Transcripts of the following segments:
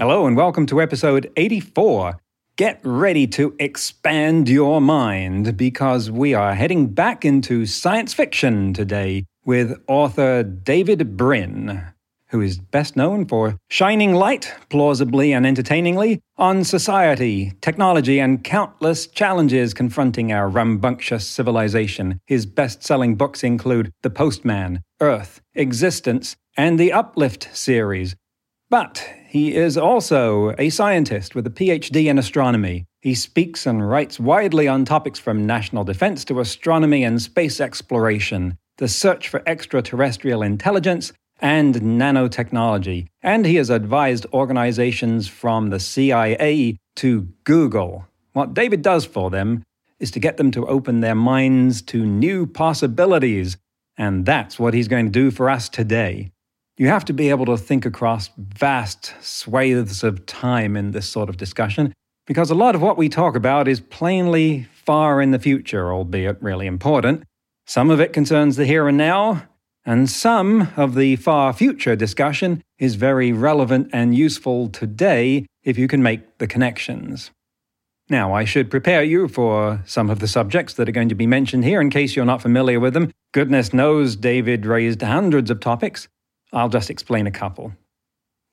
Hello, and welcome to episode 84. Get ready to expand your mind because we are heading back into science fiction today with author David Brin, who is best known for shining light, plausibly and entertainingly, on society, technology, and countless challenges confronting our rambunctious civilization. His best selling books include The Postman, Earth, Existence, and the Uplift series. But he is also a scientist with a PhD in astronomy. He speaks and writes widely on topics from national defense to astronomy and space exploration, the search for extraterrestrial intelligence, and nanotechnology. And he has advised organizations from the CIA to Google. What David does for them is to get them to open their minds to new possibilities. And that's what he's going to do for us today. You have to be able to think across vast swathes of time in this sort of discussion, because a lot of what we talk about is plainly far in the future, albeit really important. Some of it concerns the here and now, and some of the far future discussion is very relevant and useful today if you can make the connections. Now, I should prepare you for some of the subjects that are going to be mentioned here in case you're not familiar with them. Goodness knows David raised hundreds of topics. I'll just explain a couple.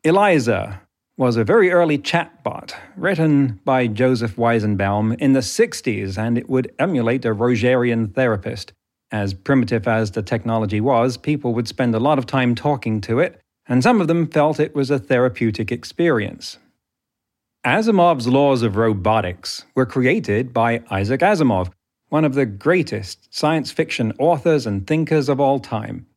Eliza was a very early chatbot written by Joseph Weizenbaum in the 60s, and it would emulate a Rogerian therapist. As primitive as the technology was, people would spend a lot of time talking to it, and some of them felt it was a therapeutic experience. Asimov's laws of robotics were created by Isaac Asimov, one of the greatest science fiction authors and thinkers of all time.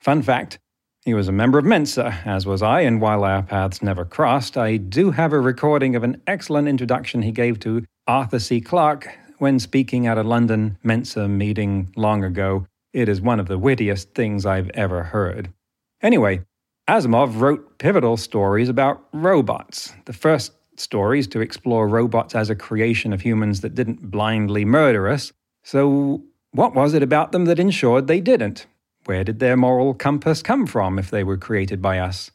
Fun fact he was a member of Mensa, as was I, and while our paths never crossed, I do have a recording of an excellent introduction he gave to Arthur C. Clarke when speaking at a London Mensa meeting long ago. It is one of the wittiest things I've ever heard. Anyway, Asimov wrote pivotal stories about robots. The first stories to explore robots as a creation of humans that didn't blindly murder us. So, what was it about them that ensured they didn't? Where did their moral compass come from if they were created by us?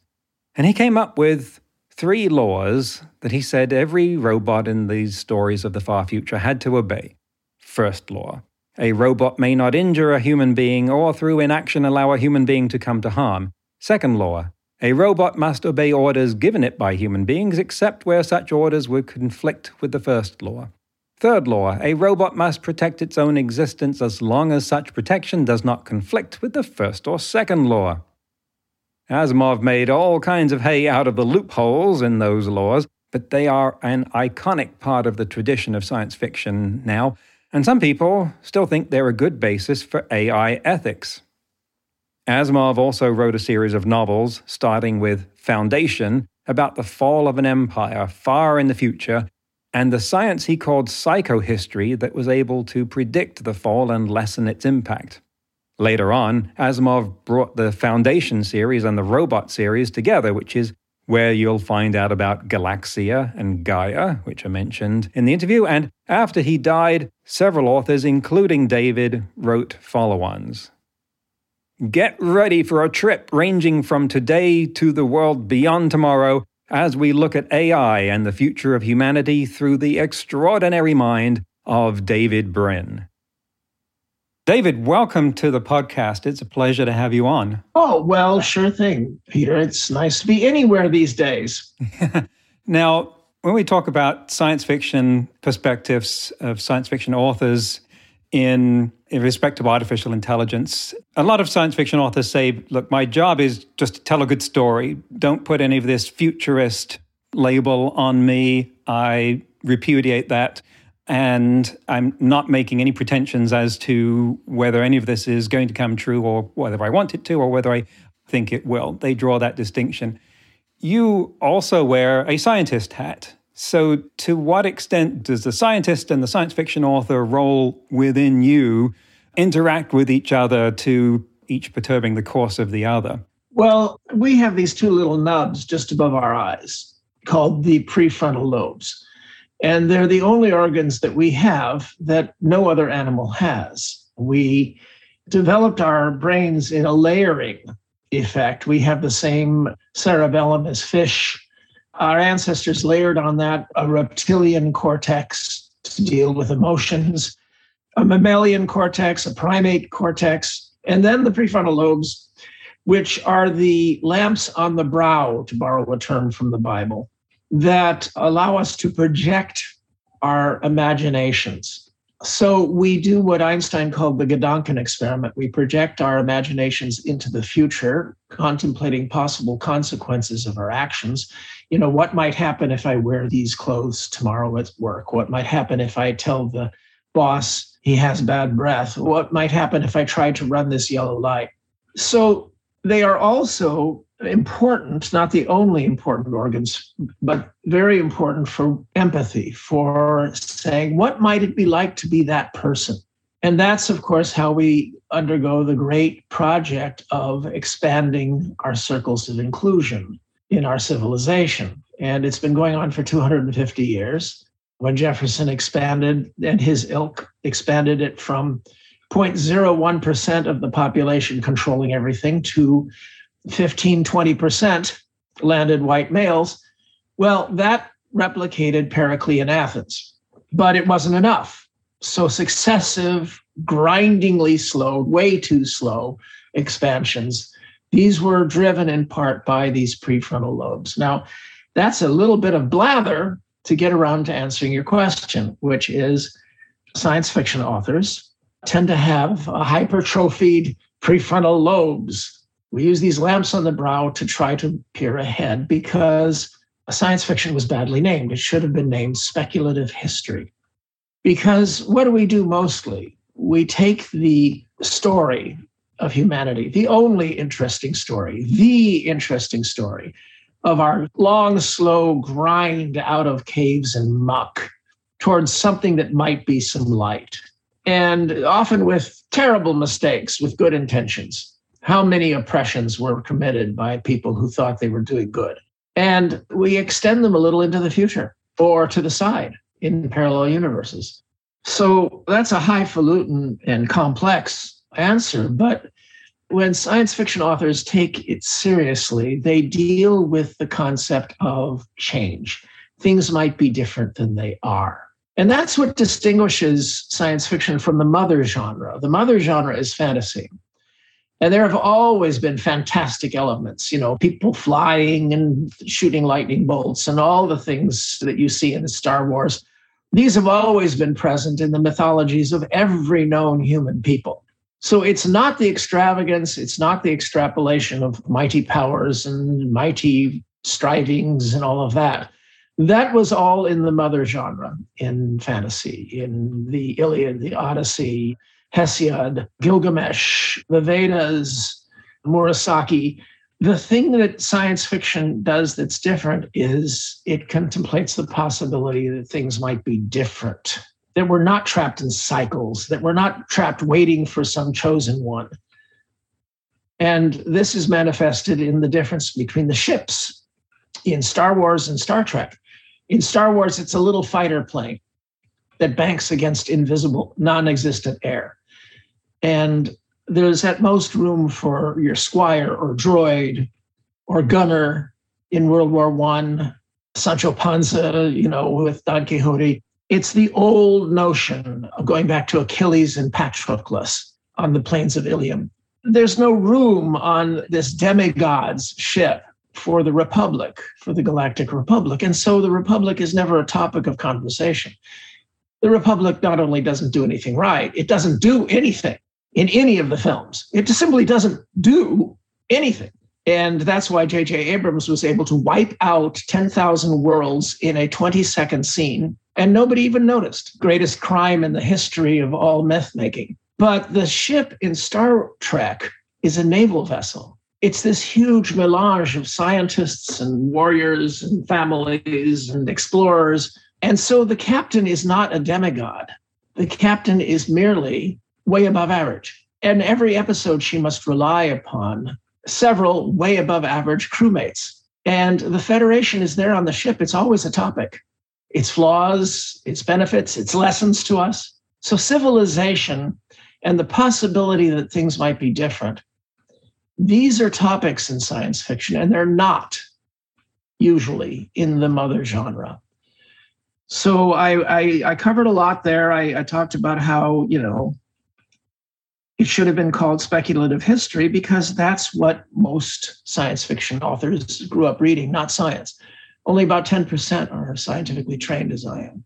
And he came up with three laws that he said every robot in these stories of the far future had to obey. First law a robot may not injure a human being or through inaction allow a human being to come to harm. Second law a robot must obey orders given it by human beings except where such orders would conflict with the first law. Third law a robot must protect its own existence as long as such protection does not conflict with the first or second law. Asimov made all kinds of hay out of the loopholes in those laws, but they are an iconic part of the tradition of science fiction now, and some people still think they're a good basis for AI ethics. Asimov also wrote a series of novels, starting with Foundation, about the fall of an empire far in the future, and the science he called psychohistory that was able to predict the fall and lessen its impact. Later on, Asimov brought the Foundation series and the Robot series together, which is where you'll find out about Galaxia and Gaia, which are mentioned in the interview. And after he died, several authors, including David, wrote follow ons. Get ready for a trip ranging from today to the world beyond tomorrow as we look at AI and the future of humanity through the extraordinary mind of David Brin. David, welcome to the podcast. It's a pleasure to have you on. Oh, well, sure thing, Peter. It's nice to be anywhere these days. now, when we talk about science fiction perspectives of science fiction authors in, in respect to artificial intelligence, a lot of science fiction authors say, look, my job is just to tell a good story. Don't put any of this futurist label on me. I repudiate that. And I'm not making any pretensions as to whether any of this is going to come true or whether I want it to or whether I think it will. They draw that distinction. you also wear a scientist hat. So, to what extent does the scientist and the science fiction author role within you interact with each other to each perturbing the course of the other? Well, we have these two little nubs just above our eyes called the prefrontal lobes. And they're the only organs that we have that no other animal has. We developed our brains in a layering effect. We have the same cerebellum as fish. Our ancestors layered on that a reptilian cortex to deal with emotions, a mammalian cortex, a primate cortex, and then the prefrontal lobes which are the lamps on the brow, to borrow a term from the Bible, that allow us to project our imaginations. So we do what Einstein called the Gedanken experiment. We project our imaginations into the future, contemplating possible consequences of our actions. You know, what might happen if I wear these clothes tomorrow at work? What might happen if I tell the boss he has bad breath? What might happen if I try to run this yellow light? So they are also important, not the only important organs, but very important for empathy, for saying, what might it be like to be that person? And that's, of course, how we undergo the great project of expanding our circles of inclusion in our civilization. And it's been going on for 250 years. When Jefferson expanded and his ilk expanded it from 0.01% of the population controlling everything to 15, 20% landed white males. Well, that replicated Periclean Athens, but it wasn't enough. So successive, grindingly slow, way too slow expansions, these were driven in part by these prefrontal lobes. Now, that's a little bit of blather to get around to answering your question, which is science fiction authors tend to have hypertrophied prefrontal lobes. We use these lamps on the brow to try to peer ahead because science fiction was badly named. It should have been named speculative history. Because what do we do mostly? We take the story of humanity, the only interesting story, the interesting story of our long, slow grind out of caves and muck towards something that might be some light and often with terrible mistakes with good intentions. How many oppressions were committed by people who thought they were doing good? And we extend them a little into the future or to the side in parallel universes. So that's a highfalutin and complex answer. But when science fiction authors take it seriously, they deal with the concept of change. Things might be different than they are. And that's what distinguishes science fiction from the mother genre. The mother genre is fantasy. And there have always been fantastic elements, you know, people flying and shooting lightning bolts and all the things that you see in Star Wars. These have always been present in the mythologies of every known human people. So it's not the extravagance, it's not the extrapolation of mighty powers and mighty strivings and all of that. That was all in the mother genre in fantasy, in the Iliad, the Odyssey, Hesiod, Gilgamesh, the Vedas, Murasaki. The thing that science fiction does that's different is it contemplates the possibility that things might be different, that we're not trapped in cycles, that we're not trapped waiting for some chosen one. And this is manifested in the difference between the ships in Star Wars and Star Trek. In Star Wars, it's a little fighter plane that banks against invisible, non existent air. And there's at most room for your squire or droid or gunner in World War One, Sancho Panza, you know, with Don Quixote. It's the old notion of going back to Achilles and Patroclus on the plains of Ilium. There's no room on this demigod's ship for the Republic, for the Galactic Republic. And so the Republic is never a topic of conversation. The Republic not only doesn't do anything right, it doesn't do anything in any of the films. It just simply doesn't do anything. And that's why J.J. Abrams was able to wipe out 10,000 worlds in a 20 second scene, and nobody even noticed. Greatest crime in the history of all myth making. But the ship in Star Trek is a naval vessel it's this huge melange of scientists and warriors and families and explorers. And so the captain is not a demigod. The captain is merely way above average. And every episode, she must rely upon several way above average crewmates. And the Federation is there on the ship. It's always a topic its flaws, its benefits, its lessons to us. So, civilization and the possibility that things might be different, these are topics in science fiction, and they're not usually in the mother genre. So I, I, I covered a lot there. I, I talked about how, you know, it should have been called speculative history because that's what most science fiction authors grew up reading, not science. Only about 10% are scientifically trained as I am.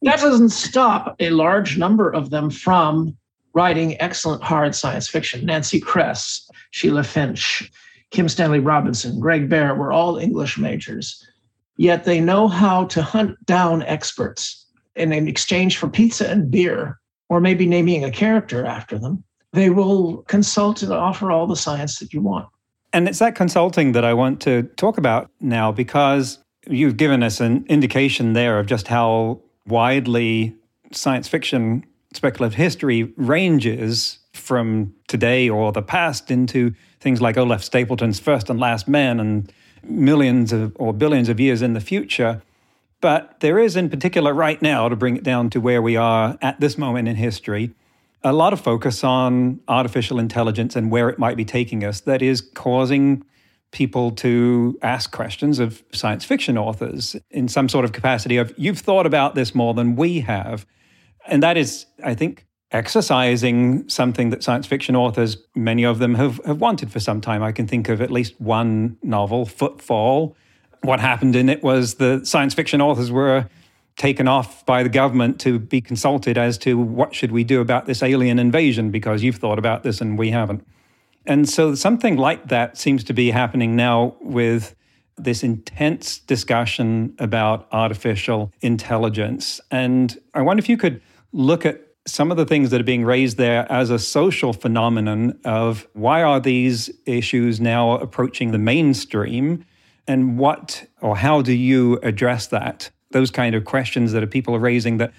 That doesn't stop a large number of them from writing excellent hard science fiction. Nancy Kress, Sheila Finch, Kim Stanley Robinson, Greg Bear were all English majors. Yet they know how to hunt down experts. And in exchange for pizza and beer, or maybe naming a character after them, they will consult and offer all the science that you want. And it's that consulting that I want to talk about now because you've given us an indication there of just how widely science fiction speculative history ranges from today or the past into things like Olaf Stapledon's First and Last Man and millions of, or billions of years in the future. But there is, in particular, right now, to bring it down to where we are at this moment in history, a lot of focus on artificial intelligence and where it might be taking us that is causing people to ask questions of science fiction authors in some sort of capacity of you've thought about this more than we have. And that is i think exercising something that science fiction authors many of them have, have wanted for some time. I can think of at least one novel footfall. What happened in it was the science fiction authors were taken off by the government to be consulted as to what should we do about this alien invasion because you've thought about this and we haven't and so something like that seems to be happening now with this intense discussion about artificial intelligence. And I wonder if you could look at some of the things that are being raised there as a social phenomenon of why are these issues now approaching the mainstream and what or how do you address that those kind of questions that people are raising that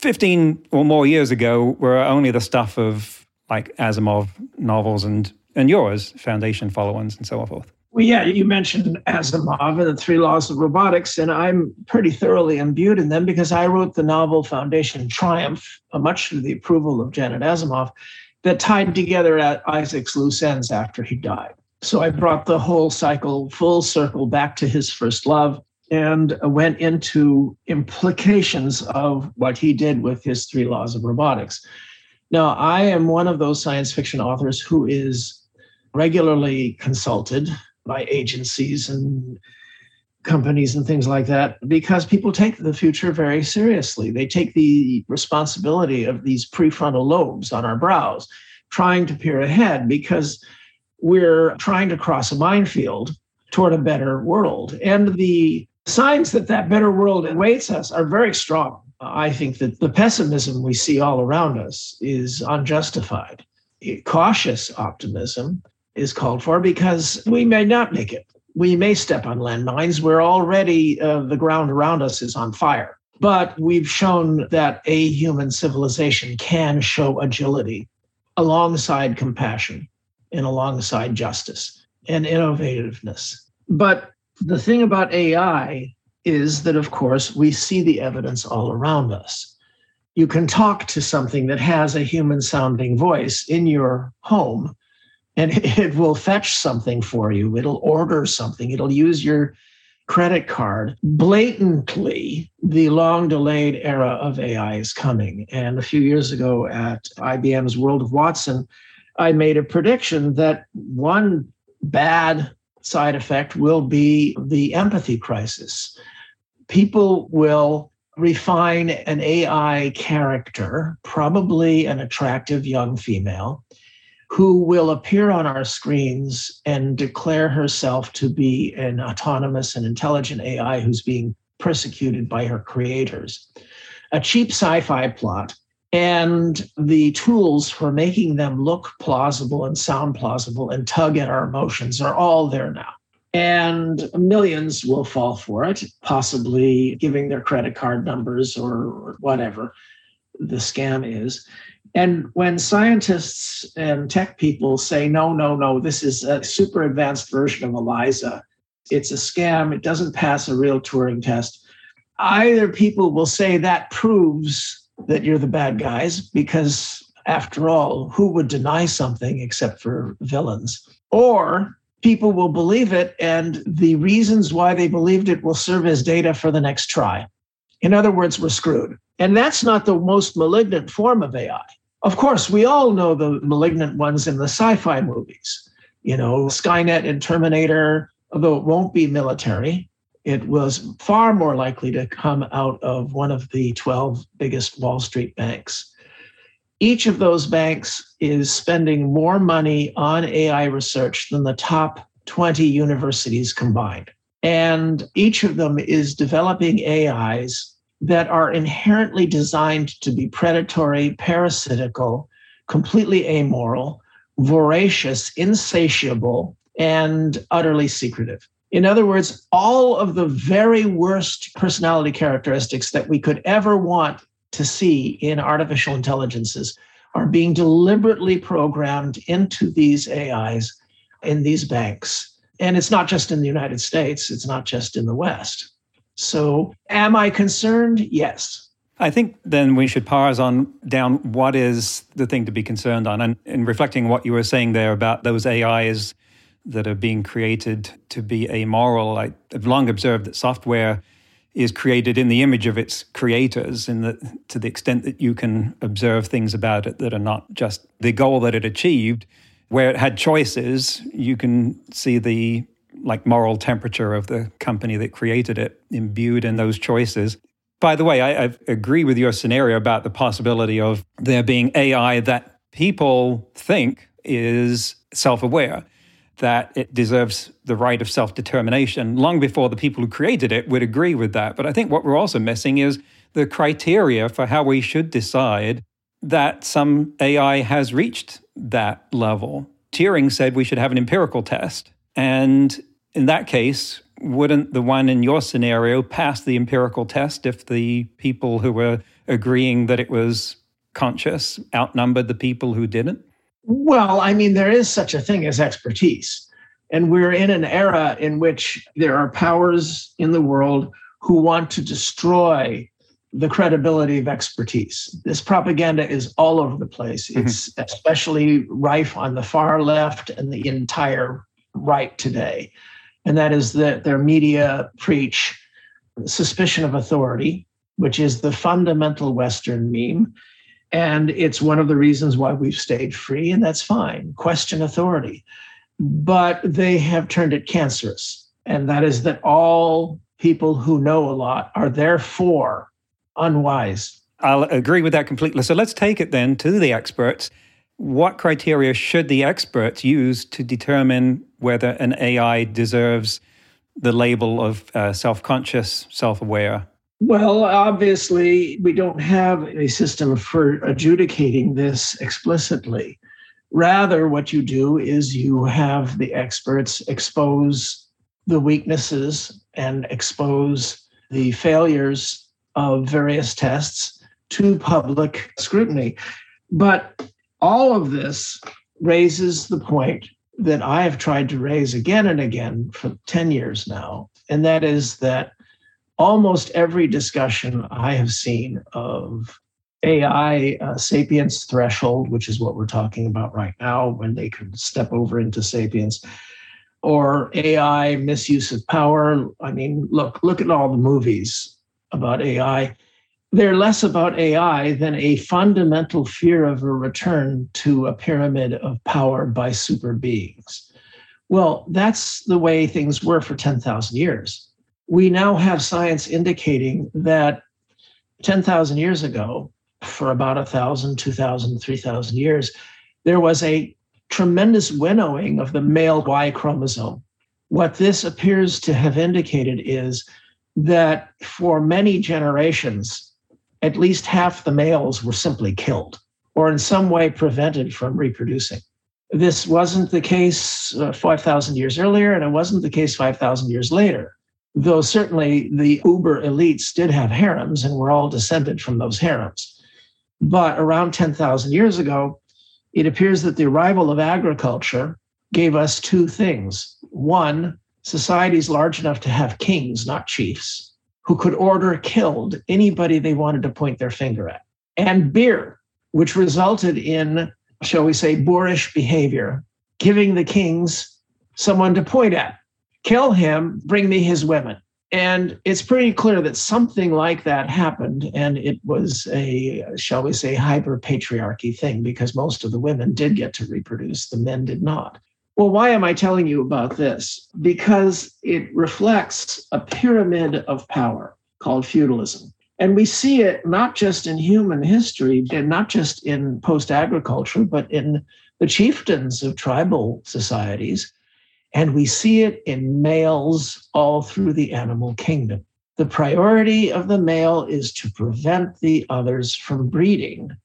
15 or more years ago were only the stuff of like Asimov novels and and yours, Foundation follow-ons and so forth. Well, yeah, you mentioned Asimov and the three laws of robotics, and I'm pretty thoroughly imbued in them because I wrote the novel Foundation Triumph, uh, much to the approval of Janet Asimov, that tied together at Isaac's loose ends after he died. So I brought the whole cycle full circle back to his first love and went into implications of what he did with his three laws of robotics. Now, I am one of those science fiction authors who is regularly consulted by agencies and companies and things like that because people take the future very seriously. They take the responsibility of these prefrontal lobes on our brows, trying to peer ahead because we're trying to cross a minefield toward a better world. And the signs that that better world awaits us are very strong. I think that the pessimism we see all around us is unjustified. Cautious optimism is called for because we may not make it. We may step on landmines. We're already, uh, the ground around us is on fire. But we've shown that a human civilization can show agility alongside compassion and alongside justice and innovativeness. But the thing about AI is that, of course, we see the evidence all around us. You can talk to something that has a human sounding voice in your home, and it will fetch something for you. It'll order something, it'll use your credit card. Blatantly, the long delayed era of AI is coming. And a few years ago at IBM's World of Watson, I made a prediction that one bad side effect will be the empathy crisis people will refine an AI character, probably an attractive young female, who will appear on our screens and declare herself to be an autonomous and intelligent AI who's being persecuted by her creators. A cheap sci fi plot. And the tools for making them look plausible and sound plausible and tug at our emotions are all there now. And millions will fall for it, possibly giving their credit card numbers or whatever the scam is. And when scientists and tech people say, no, no, no, this is a super advanced version of ELIZA, it's a scam, it doesn't pass a real Turing test, either people will say that proves that you're the bad guys, because after all, who would deny something except for villains? Or people will believe it, and the reasons why they believed it will serve as data for the next try. In other words, we're screwed. And that's not the most malignant form of AI. Of course, we all know the malignant ones in the sci fi movies, you know, Skynet and Terminator, although it won't be military. It was far more likely to come out of one of the 12 biggest Wall Street banks. Each of those banks is spending more money on AI research than the top 20 universities combined. And each of them is developing AIs that are inherently designed to be predatory, parasitical, completely amoral, voracious, insatiable, and utterly secretive. In other words, all of the very worst personality characteristics that we could ever want to see in artificial intelligences are being deliberately programmed into these AIs in these banks. And it's not just in the United States, it's not just in the West. So, am I concerned? Yes. I think then we should pause on down what is the thing to be concerned on. And in reflecting what you were saying there about those AIs that are being created to be amoral, I, have long observed that software is created in the image of its creators, in the, to the extent that you can observe things about it that are not just the goal that it achieved. Where it had choices, you can see the like moral temperature of the company that created it imbued in those choices. By the way, I, I agree with your scenario about the possibility of there being AI that people think is self aware, that it deserves the right of self determination. Long before the people who created it would agree with that. But I think what we're also missing is the criteria for how we should decide that some AI has reached that level. Turing said we should have an empirical test. And in that case, wouldn't the one in your scenario pass the empirical test if the people who were agreeing that it was conscious outnumbered the people who didn't? Well, I mean, there is such a thing as expertise. And we're in an era in which there are powers in the world who want to destroy the credibility of expertise. This propaganda is all over the place. Mm-hmm. It's especially rife on the far left and the entire right today and that is that their media preach suspicion of authority, which is the fundamental Western meme. And it's one of the reasons why we've stayed free, and that's fine. Question authority. But they have turned it cancerous, and that is that all people who know a lot are therefore unwise. I'll agree with that completely. So let's take it then to the experts. What criteria should the experts use to determine whether an AI deserves the label of uh, self conscious, self aware? Well, obviously, we don't have a system for adjudicating this explicitly. Rather, what you do is you have the experts expose the weaknesses and expose the failures of various tests to public scrutiny. But all of this raises the point that I have tried to raise again and again for 10 years now, and that is that almost every discussion I have seen of AI uh, sapience threshold, which is what we're talking about right now, when they can step over into sapience, or AI misuse of power. I mean, look, look at all the movies about AI they're less about AI than a fundamental fear of a return to a pyramid of power by super beings. Well, that's the way things were for 10,000 years. We now have science indicating that 10,000 years ago, for about 1,000, 2,000, 3,000 years, there was a tremendous winnowing of the male Y chromosome. What this appears to have indicated is that for many generations, at least half the males were simply killed or in some way prevented from reproducing. This wasn't the case uh, 5,000 years earlier, and it wasn't the case 5,000 years later, though certainly the uber elites did have harems and were all descended from those harems. But around 10,000 years ago, it appears that the arrival of agriculture gave us two things. One, societies large enough to have kings, not chiefs, who could order killed anybody they wanted to point their finger at, and beer, which resulted in, shall we say, boorish behavior, giving the kings someone to point at. Kill him, bring me his women. And it's pretty clear that something like that happened. And it was a, shall we say, hyper patriarchy thing because most of the women did get to reproduce, the men did not. Well, why am I telling you about this? Because it reflects a pyramid of power called feudalism. And we see it not just in human history and not just in post agriculture, but in the chieftains of tribal societies. And we see it in males all through the animal kingdom. The priority of the male is to prevent the others from breeding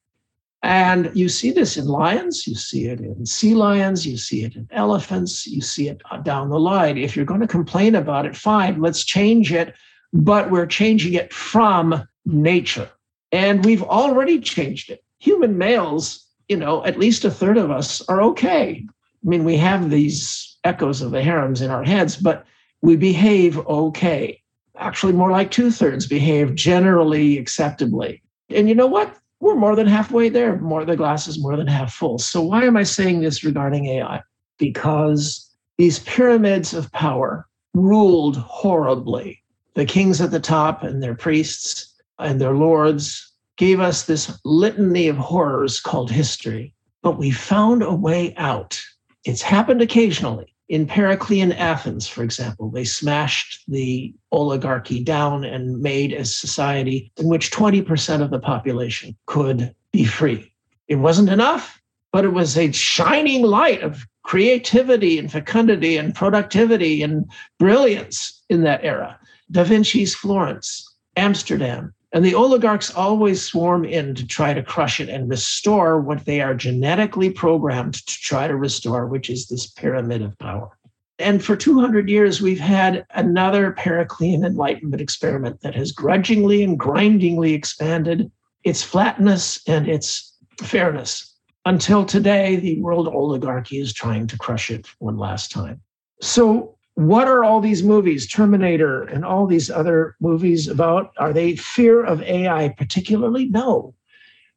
and you see this in lions, you see it in sea lions, you see it in elephants, you see it down the line. If you're going to complain about it, fine, let's change it, but we're changing it from nature. And we've already changed it. Human males, you know, at least a third of us are okay. I mean, we have these echoes of the harems in our heads, but we behave okay. Actually, more like two thirds behave generally acceptably. And you know what? we're more than halfway there. More the glass is more than half full. So why am I saying this regarding AI? Because these pyramids of power ruled horribly. The kings at the top and their priests and their lords gave us this litany of horrors called history. But we found a way out. It's happened occasionally in Periclean Athens, for example, they smashed the oligarchy down and made a society in which 20% of the population could be free. It wasn't enough, but it was a shining light of creativity and fecundity and productivity and brilliance in that era. Da Vinci's Florence, Amsterdam, and the oligarchs always swarm in to try to crush it and restore what they are genetically programmed to try to restore, which is this pyramid of power. And for 200 years, we've had another Periclean Enlightenment experiment that has grudgingly and grindingly expanded its flatness and its fairness. Until today, the world oligarchy is trying to crush it one last time. So, what are all these movies, Terminator and all these other movies about? Are they fear of AI particularly? No.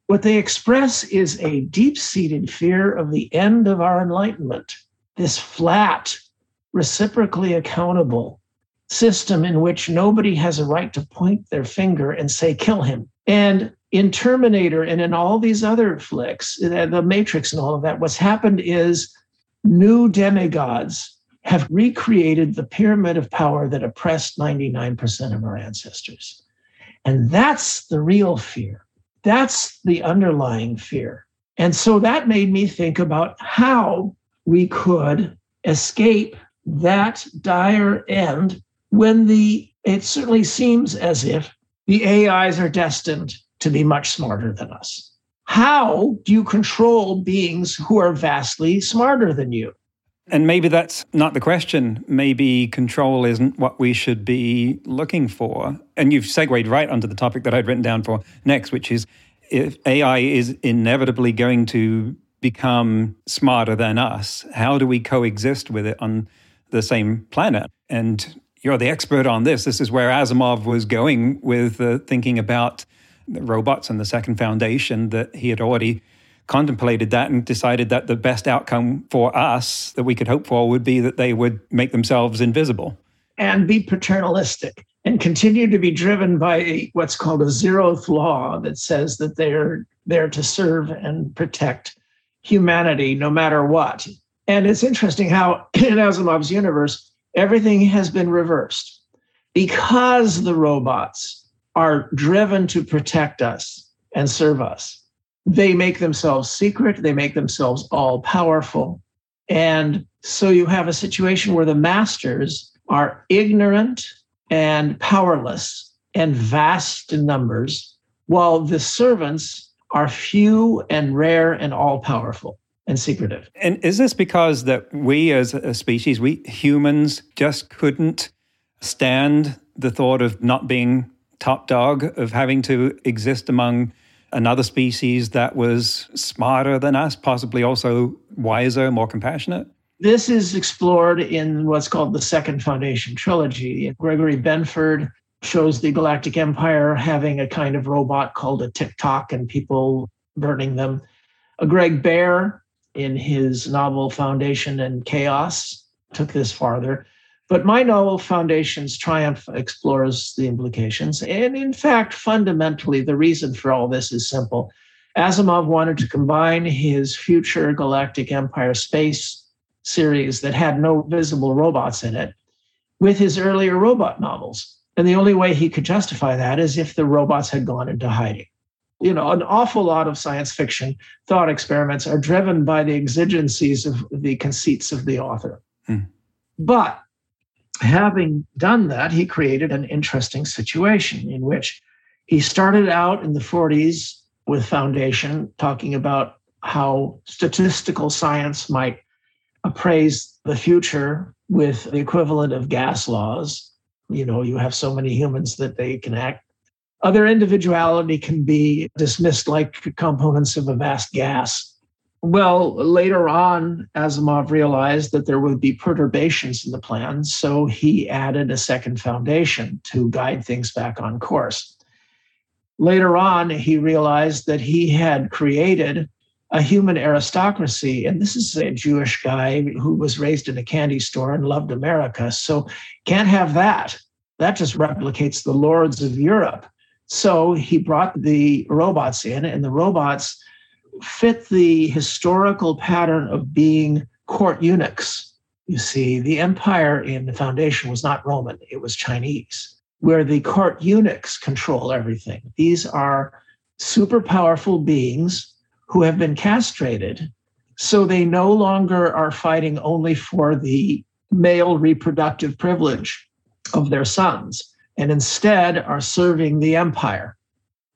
What they express is a deep seated fear of the end of our enlightenment, this flat, reciprocally accountable system in which nobody has a right to point their finger and say, kill him. And in Terminator and in all these other flicks, uh, the Matrix and all of that, what's happened is new demigods have recreated the pyramid of power that oppressed 99% of our ancestors. And that's the real fear. That's the underlying fear. And so that made me think about how we could escape that dire end when the it certainly seems as if the AIs are destined to be much smarter than us. How do you control beings who are vastly smarter than you? And maybe that's not the question. Maybe control isn't what we should be looking for. And you've segued right onto the topic that I'd written down for next, which is if AI is inevitably going to become smarter than us, how do we coexist with it on the same planet? And you're the expert on this. This is where Asimov was going with uh, thinking about robots and the second foundation that he had already contemplated that and decided that the best outcome for us that we could hope for would be that they would make themselves invisible. And be paternalistic and continue to be driven by what's called a zeroth law that says that they're there to serve and protect humanity no matter what. And it's interesting how in Asimov's universe, everything has been reversed because the robots are driven to protect us and serve us they make themselves secret, they make themselves all powerful. And so you have a situation where the masters are ignorant and powerless and vast in numbers, while the servants are few and rare and all powerful and secretive. And is this because that we as a species, we humans just couldn't stand the thought of not being top dog, of having to exist among another species that was smarter than us, possibly also wiser, more compassionate? This is explored in what's called the Second Foundation trilogy. Gregory Benford shows the Galactic Empire having a kind of robot called a Tik-Tok and people burning them. Greg Bear, in his novel Foundation and Chaos, took this farther. But my novel, Foundation's Triumph, explores the implications. And in fact, fundamentally, the reason for all this is simple. Asimov wanted to combine his future Galactic Empire space series that had no visible robots in it with his earlier robot novels. And the only way he could justify that is if the robots had gone into hiding. You know, an awful lot of science fiction thought experiments are driven by the exigencies of the conceits of the author. Hmm. But having done that, he created an interesting situation in which he started out in the 40s with Foundation, talking about how statistical science might appraise the future with the equivalent of gas laws. You know, you have so many humans that they can act. Other individuality can be dismissed like components of a vast gas well, later on, Asimov realized that there would be perturbations in the plan, so he added a second foundation to guide things back on course. Later on, he realized that he had created a human aristocracy, and this is a Jewish guy who was raised in a candy store and loved America, so can't have that. That just replicates the lords of Europe. So he brought the robots in, and the robots fit the historical pattern of being court eunuchs. You see, the empire in the foundation was not Roman, it was Chinese, where the court eunuchs control everything. These are super powerful beings who have been castrated, so they no longer are fighting only for the male reproductive privilege of their sons, and instead are serving the empire.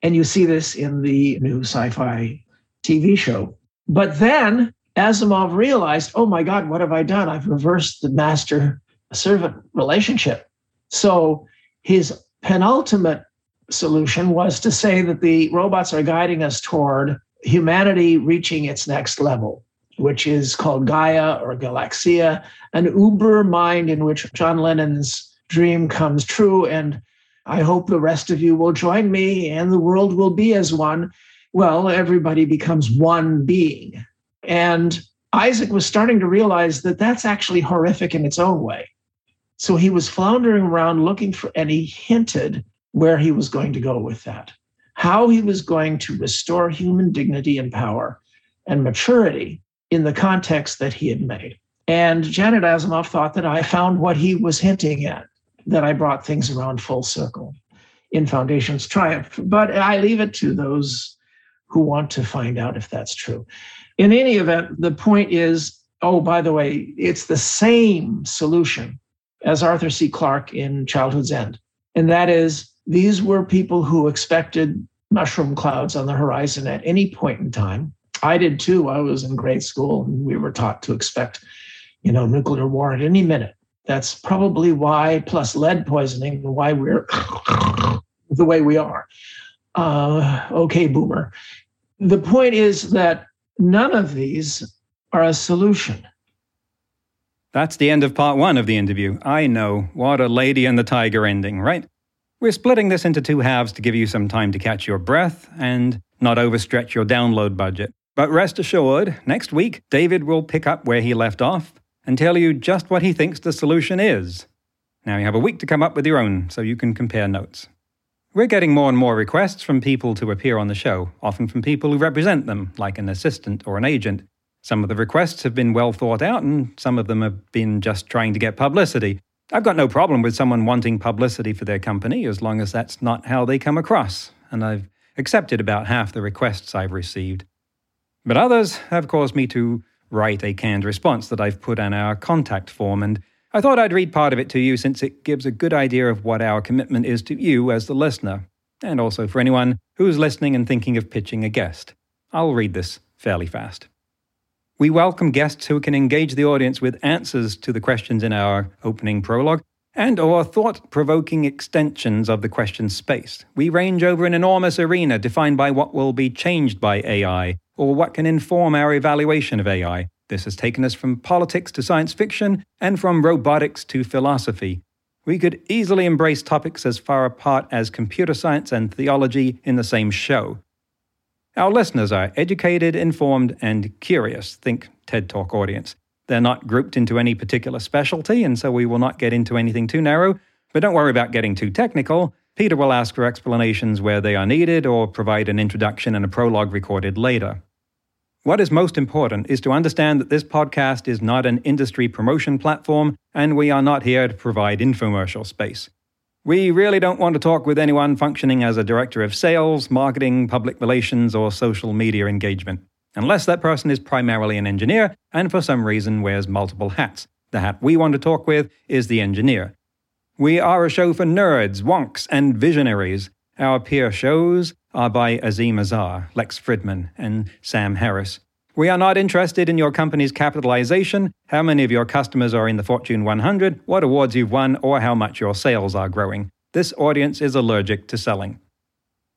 And you see this in the new sci fi TV show. But then Asimov realized, oh my God, what have I done? I've reversed the master servant relationship. So his penultimate solution was to say that the robots are guiding us toward humanity reaching its next level, which is called Gaia or Galaxia, an uber mind in which John Lennon's dream comes true. And I hope the rest of you will join me and the world will be as one well, everybody becomes one being. And Isaac was starting to realize that that's actually horrific in its own way. So he was floundering around looking for, and he hinted where he was going to go with that, how he was going to restore human dignity and power and maturity in the context that he had made. And Janet Asimov thought that I found what he was hinting at, that I brought things around full circle in Foundation's Triumph. But I leave it to those who want to find out if that's true. In any event, the point is oh, by the way, it's the same solution as Arthur C. Clarke in Childhood's End. And that is, these were people who expected mushroom clouds on the horizon at any point in time. I did too. I was in grade school and we were taught to expect, you know, nuclear war at any minute. That's probably why, plus lead poisoning, why we're the way we are uh, okay, boomer. The point is that none of these are a solution. That's the end of part one of the interview. I know. What a lady and the tiger ending, right? We're splitting this into two halves to give you some time to catch your breath and not overstretch your download budget. But rest assured, next week, David will pick up where he left off and tell you just what he thinks the solution is. Now you have a week to come up with your own so you can compare notes. We're getting more and more requests from people to appear on the show, often from people who represent them, like an assistant or an agent. Some of the requests have been well thought out, and some of them have been just trying to get publicity. I've got no problem with someone wanting publicity for their company as long as that's not how they come across, and I've accepted about half the requests I've received. But others have caused me to write a canned response that I've put on our contact form, and I thought I'd read part of it to you since it gives a good idea of what our commitment is to you as the listener. and also for anyone who's listening and thinking of pitching a guest. I'll read this fairly fast. We welcome guests who can engage the audience with answers to the questions in our opening prologue and or thought-provoking extensions of the question space. We range over an enormous arena defined by what will be changed by AI or what can inform our evaluation of AI. This has taken us from politics to science fiction and from robotics to philosophy. We could easily embrace topics as far apart as computer science and theology in the same show. Our listeners are educated, informed, and curious. Think TED Talk audience. They're not grouped into any particular specialty, and so we will not get into anything too narrow. But don't worry about getting too technical. Peter will ask for explanations where they are needed or provide an introduction and a prologue recorded later. What is most important is to understand that this podcast is not an industry promotion platform, and we are not here to provide infomercial space. We really don't want to talk with anyone functioning as a director of sales, marketing, public relations, or social media engagement unless that person is primarily an engineer and for some reason wears multiple hats. The hat we want to talk with is the engineer. We are a show for nerds, wonks, and visionaries. Our peer shows are by Azeem Azhar, Lex Fridman, and Sam Harris. We are not interested in your company's capitalization, how many of your customers are in the Fortune 100, what awards you've won, or how much your sales are growing. This audience is allergic to selling.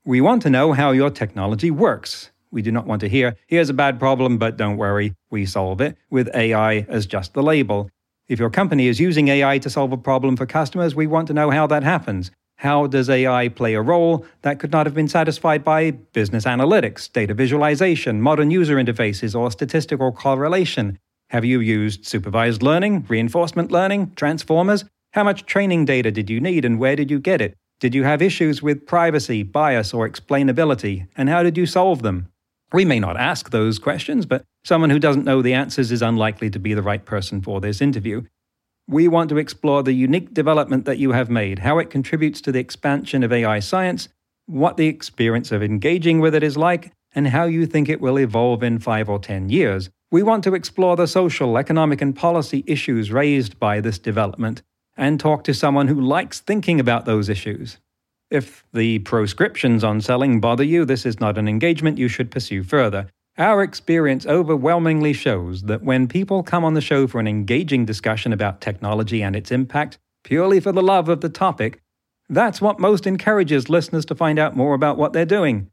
We want to know how your technology works. We do not want to hear, here's a bad problem, but don't worry, we solve it, with AI as just the label. If your company is using AI to solve a problem for customers, we want to know how that happens. How does AI play a role that could not have been satisfied by business analytics, data visualization, modern user interfaces, or statistical correlation? Have you used supervised learning, reinforcement learning, transformers? How much training data did you need and where did you get it? Did you have issues with privacy, bias, or explainability? And how did you solve them? We may not ask those questions, but someone who doesn't know the answers is unlikely to be the right person for this interview. We want to explore the unique development that you have made, how it contributes to the expansion of AI science, what the experience of engaging with it is like, and how you think it will evolve in five or ten years. We want to explore the social, economic, and policy issues raised by this development and talk to someone who likes thinking about those issues. If the proscriptions on selling bother you, this is not an engagement you should pursue further. Our experience overwhelmingly shows that when people come on the show for an engaging discussion about technology and its impact, purely for the love of the topic, that's what most encourages listeners to find out more about what they're doing.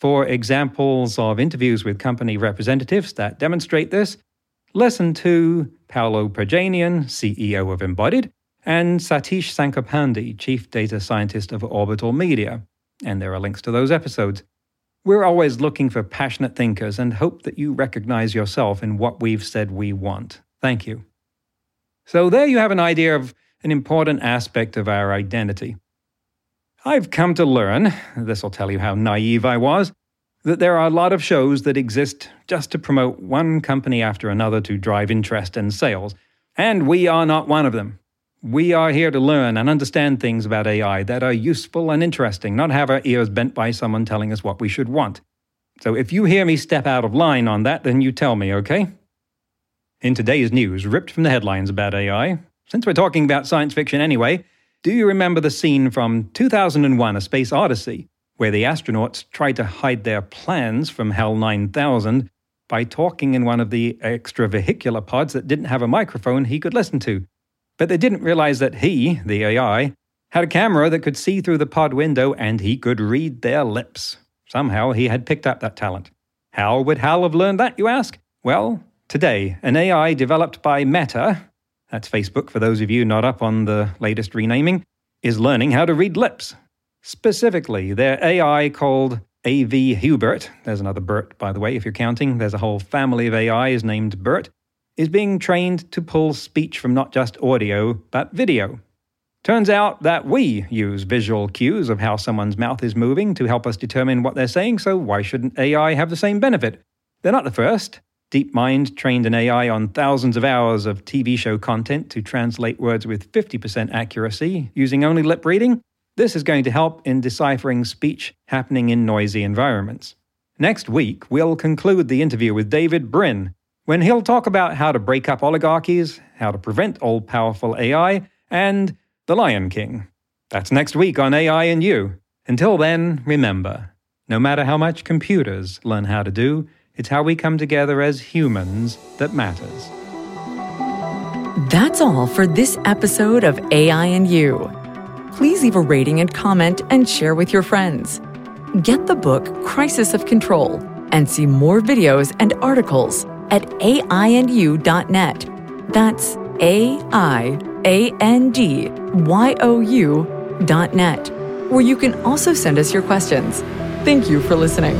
For examples of interviews with company representatives that demonstrate this, listen to Paolo Pirjanian, CEO of Embodied, and Satish Sankopandi, Chief Data Scientist of Orbital Media. And there are links to those episodes. We're always looking for passionate thinkers and hope that you recognize yourself in what we've said we want. Thank you. So, there you have an idea of an important aspect of our identity. I've come to learn, this will tell you how naive I was, that there are a lot of shows that exist just to promote one company after another to drive interest and sales, and we are not one of them. We are here to learn and understand things about AI that are useful and interesting, not have our ears bent by someone telling us what we should want. So if you hear me step out of line on that, then you tell me, okay? In today's news, ripped from the headlines about AI, since we're talking about science fiction anyway, do you remember the scene from 2001 A Space Odyssey, where the astronauts tried to hide their plans from HAL 9000 by talking in one of the extravehicular pods that didn't have a microphone he could listen to? But they didn't realize that he, the AI, had a camera that could see through the pod window and he could read their lips. Somehow he had picked up that talent. How would Hal have learned that, you ask? Well, today, an AI developed by Meta, that's Facebook for those of you not up on the latest renaming, is learning how to read lips. Specifically, their AI called AV HuBERT, there's another Bert, by the way, if you're counting, there's a whole family of AIs named Bert, is being trained to pull speech from not just audio, but video. Turns out that we use visual cues of how someone's mouth is moving to help us determine what they're saying, so why shouldn't AI have the same benefit? They're not the first. DeepMind trained an AI on thousands of hours of TV show content to translate words with 50% accuracy using only lip reading. This is going to help in deciphering speech happening in noisy environments. Next week, we'll conclude the interview with David Brin, when he'll talk about how to break up oligarchies, how to prevent all powerful AI, and The Lion King. That's next week on AI and You. Until then, remember no matter how much computers learn how to do, it's how we come together as humans that matters. That's all for this episode of AI and You. Please leave a rating and comment and share with your friends. Get the book Crisis of Control and see more videos and articles at aiandyou.net. That's A I A N D Y O U dot net, where you can also send us your questions. Thank you for listening.